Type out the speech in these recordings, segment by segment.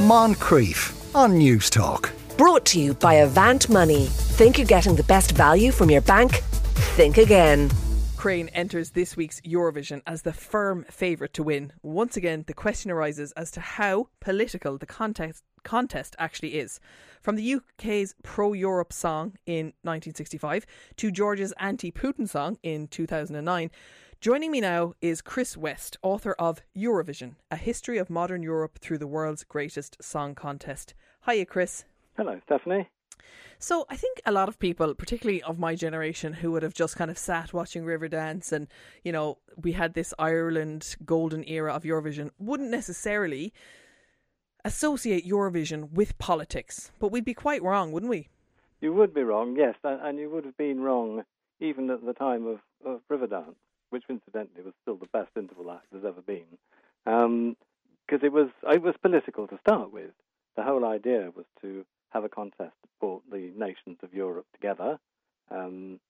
Moncrieff on Newstalk. Brought to you by Avant Money. Think you're getting the best value from your bank? Think again. Ukraine enters this week's Eurovision as the firm favourite to win. Once again, the question arises as to how political the contest, contest actually is. From the UK's pro Europe song in 1965 to Georgia's anti Putin song in 2009. Joining me now is Chris West, author of Eurovision, A History of Modern Europe Through the World's Greatest Song Contest. Hiya, Chris. Hello, Stephanie. So I think a lot of people, particularly of my generation, who would have just kind of sat watching Riverdance and, you know, we had this Ireland golden era of Eurovision, wouldn't necessarily associate Eurovision with politics. But we'd be quite wrong, wouldn't we? You would be wrong, yes, and you would have been wrong even at the time of, of Riverdance, which incidentally was still the best interval act there's ever been, because um, it was it was political to start with. The whole idea was to have a contest that brought the nations of Europe together, um,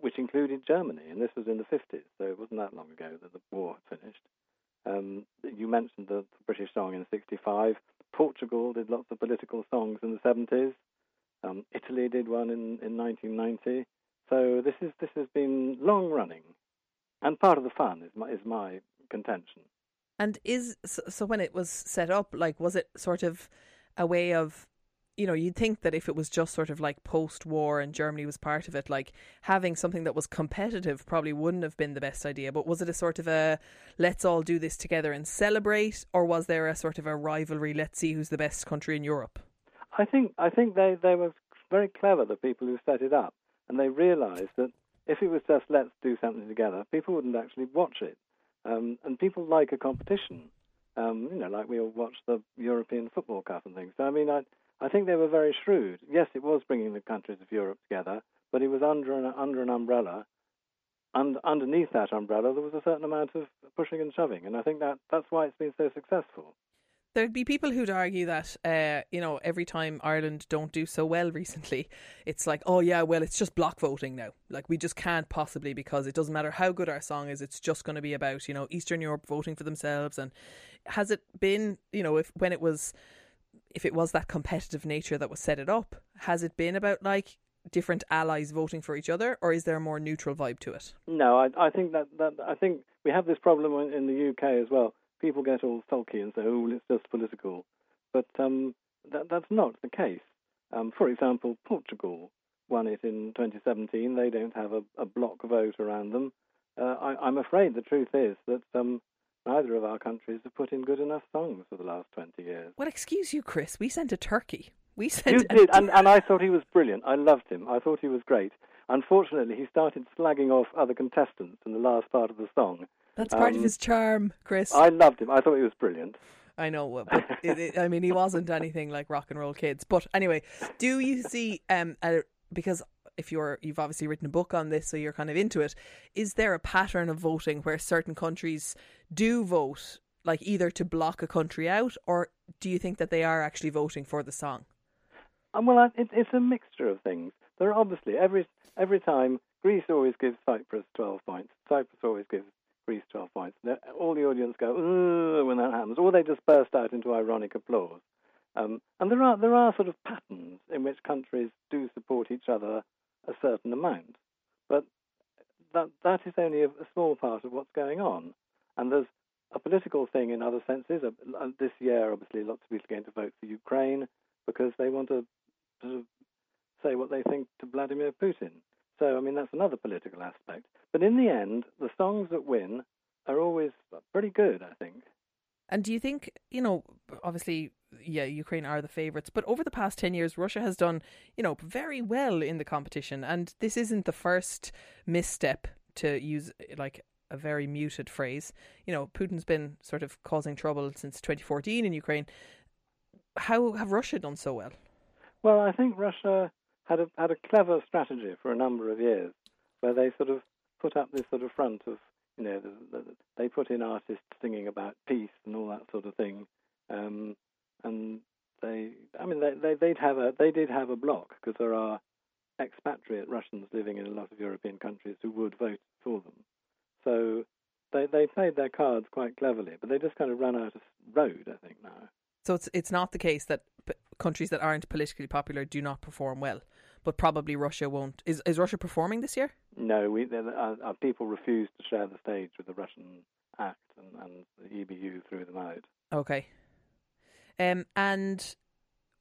which included Germany, and this was in the 50s, so it wasn't that long ago that the war had finished. Um, you mentioned the, the, British song in '65. Portugal did lots of political songs in the '70s. Um, Italy did one in, in 1990. So this is this has been long running, and part of the fun is my, is my contention. And is so when it was set up, like was it sort of a way of you know, you'd think that if it was just sort of like post war and Germany was part of it, like having something that was competitive probably wouldn't have been the best idea. But was it a sort of a let's all do this together and celebrate, or was there a sort of a rivalry? Let's see who's the best country in Europe. I think I think they they were very clever, the people who set it up, and they realised that if it was just let's do something together, people wouldn't actually watch it, um, and people like a competition. Um, you know, like we all watch the European Football Cup and things. So I mean, I I think they were very shrewd. Yes, it was bringing the countries of Europe together, but it was under an, under an umbrella. And underneath that umbrella, there was a certain amount of pushing and shoving, and I think that that's why it's been so successful. There'd be people who'd argue that, uh, you know, every time Ireland don't do so well recently, it's like, oh yeah, well, it's just block voting now. Like we just can't possibly because it doesn't matter how good our song is. It's just going to be about, you know, Eastern Europe voting for themselves. And has it been, you know, if when it was if it was that competitive nature that was set it up, has it been about like different allies voting for each other, or is there a more neutral vibe to it? No, I, I think that, that I think we have this problem in the UK as well. People get all sulky and say, "Oh, it's just political," but um, that, that's not the case. Um, for example, Portugal won it in 2017. They don't have a, a block vote around them. Uh, I, am afraid the truth is that um, neither of our countries have put in good enough songs for the last 20 years. Well, excuse you, Chris. We sent a turkey. We sent You did, and, and I thought he was brilliant. I loved him. I thought he was great. Unfortunately, he started slagging off other contestants in the last part of the song. That's part um, of his charm, Chris. I loved him. I thought he was brilliant. I know, but it, it, I mean, he wasn't anything like rock and roll kids. But anyway, do you see? Um, a, because if you're you've obviously written a book on this, so you're kind of into it. Is there a pattern of voting where certain countries do vote, like either to block a country out, or do you think that they are actually voting for the song? Um, well, it, it's a mixture of things. There are obviously every every time Greece always gives Cyprus twelve points. Cyprus always gives Greece twelve points. All the audience go when that happens, or they just burst out into ironic applause. Um, and there are there are sort of patterns in which countries do support each other a certain amount. But that that is only a, a small part of what's going on. And there's a political thing in other senses. Uh, this year, obviously, lots of people are going to vote for Ukraine because they want to sort of say what they think to Vladimir Putin. So, I mean, that's another political aspect. But in the end, the songs that win are always pretty good, I think. And do you think, you know, obviously yeah, Ukraine are the favourites. But over the past 10 years, Russia has done, you know, very well in the competition. And this isn't the first misstep, to use like a very muted phrase. You know, Putin's been sort of causing trouble since 2014 in Ukraine. How have Russia done so well? Well, I think Russia had a had a clever strategy for a number of years, where they sort of put up this sort of front of you know the, the, they put in artists singing about peace and all that sort of thing, um, and they, I mean, they, they they'd have a they did have a block because there are expatriate Russians living in a lot of European countries who would vote for them. So they they played their cards quite cleverly, but they just kind of ran out of road, I think now. So it's it's not the case that countries that aren't politically popular do not perform well, but probably Russia won't. Is is Russia performing this year? No, we our, our people refuse to share the stage with the Russian act, and, and the EBU threw them out. Okay. Um, and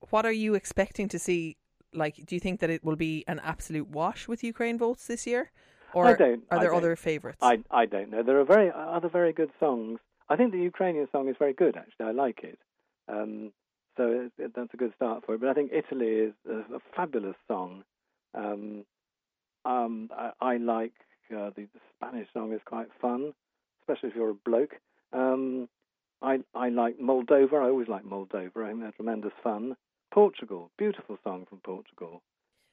what are you expecting to see? Like, do you think that it will be an absolute wash with Ukraine votes this year, or I don't. are there other favourites? I I don't know. There are very other very good songs. I think the Ukrainian song is very good. Actually, I like it. Um, so it, it, that's a good start for it. But I think Italy is a, a fabulous song. Um, um, I, I like uh, the, the Spanish song is quite fun, especially if you're a bloke. Um, I I like Moldova. I always like Moldova. I think they're tremendous fun. Portugal, beautiful song from Portugal.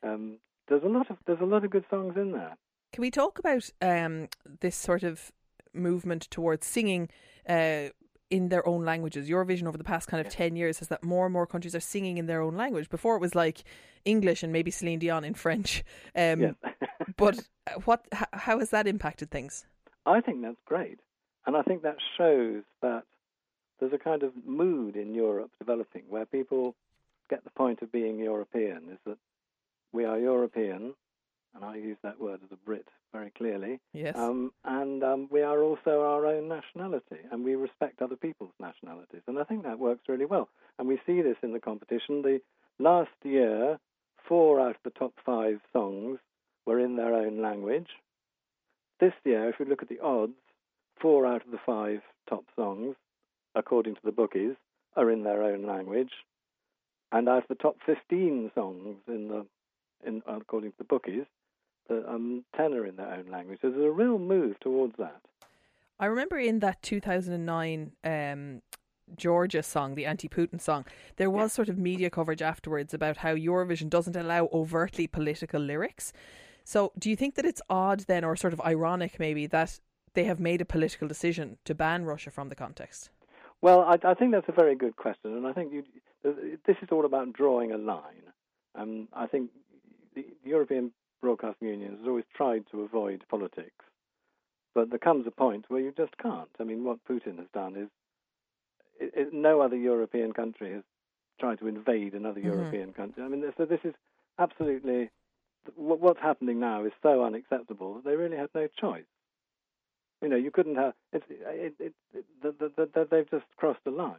Um, there's a lot of there's a lot of good songs in there. Can we talk about um, this sort of movement towards singing uh, in their own languages? Eurovision over the past kind of 10 years is that more and more countries are singing in their own language. Before it was like English and maybe Celine Dion in French. Um, Yeah. but what? how has that impacted things? I think that's great. And I think that shows that there's a kind of mood in Europe developing where people get the point of being European is that we are European, and I use that word as a Brit very clearly, Yes. um, and um, we are also our own nationality, and we respect other people's nationalities. And I think that works really well. And we see this in the competition. The last year, four out of the top five songs were in their own language. This year, if we look at the odds, four out of the five top songs, according to the bookies, are in their own language. And out of the top 15 songs in the, in, according to the bookies, um, 10 are in their own language. So there's a real move towards that. I remember in that 2009 um, Georgia song, the anti Putin song, there was sort of media coverage afterwards about how Eurovision doesn't allow overtly political lyrics. So do you think that it's odd then, or sort of ironic maybe, that they have made a political decision to ban Russia from the context? Well, I, I think that's a very good question, and I think you, this is all about drawing a line. Um, I think the European Broadcasting unions has always tried to avoid politics, but there comes a point where you just can't. I mean, what Putin has done is it, it, no other European country has tried to invade another Mhm. European country. I mean, so this is absolutely what, what's happening now is so unacceptable that they really had no choice. You know, you couldn't have. It's, it, it, it, the, the, the, they've just crossed the line.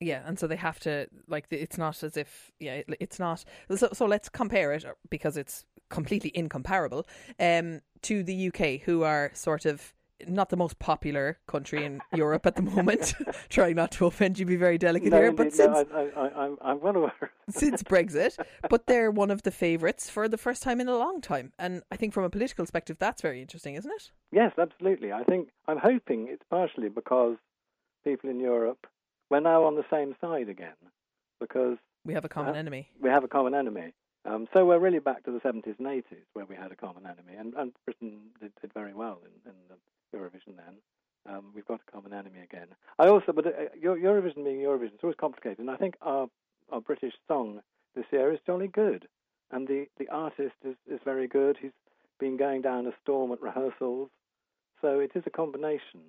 Yeah, and so they have to like it's not as if yeah it, it's not so so let's compare it because it's completely incomparable um to the UK who are sort of not the most popular country in Europe at the moment trying not to offend you be very delicate no, here but since no, I, I, I'm well aware. since Brexit but they're one of the favorites for the first time in a long time and I think from a political perspective that's very interesting isn't it Yes, absolutely. I think I'm hoping it's partially because people in Europe we're now on the same side again because we have a common Uh, enemy we have a common enemy. Um, so we're really back to the 70s and 80s where we had a common enemy, and, and Britain did, did very well in, in the Eurovision then. Um, we've got a common enemy again. I also, but uh, Eurovision being Eurovision, it's always complicated, and I think our our British song this year is jolly good, and the, the artist is, is very good. He's been going down a storm at rehearsals, so it is a combination.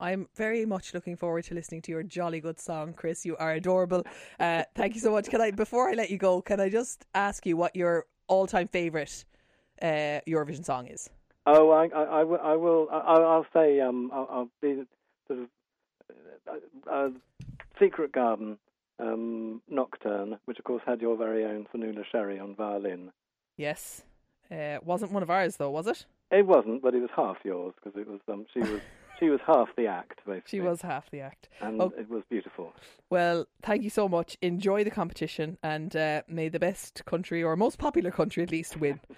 I'm very much looking forward to listening to your jolly good song, Chris. You are adorable. Uh, thank you so much. Can I, before I let you go, can I just ask you what your all-time favorite uh, Eurovision song is? Oh, I, I, I will. I will I, I'll say. Um, I'll, I'll be sort of uh, uh, Secret Garden um, Nocturne, which of course had your very own Fionnuala Sherry on violin. Yes, uh, wasn't one of ours though, was it? It wasn't, but it was half yours because it was. Um, she was. She was half the act, basically. She was half the act. and oh. it was beautiful. Well, thank you so much. Enjoy the competition, and uh, may the best country or most popular country at least win.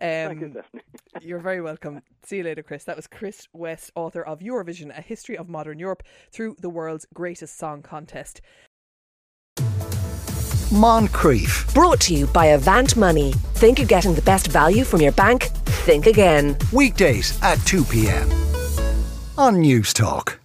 Thank you, Um, Stephanie. You're very welcome. See you later, Chris. That was Chris West, author of Eurovision, A History of Modern Europe through the world's greatest song contest. Moncrieff. Brought to you by Avant Money. Think you're getting the best value from your bank? Think again. Weekdays at 2 p.m. on Newstalk.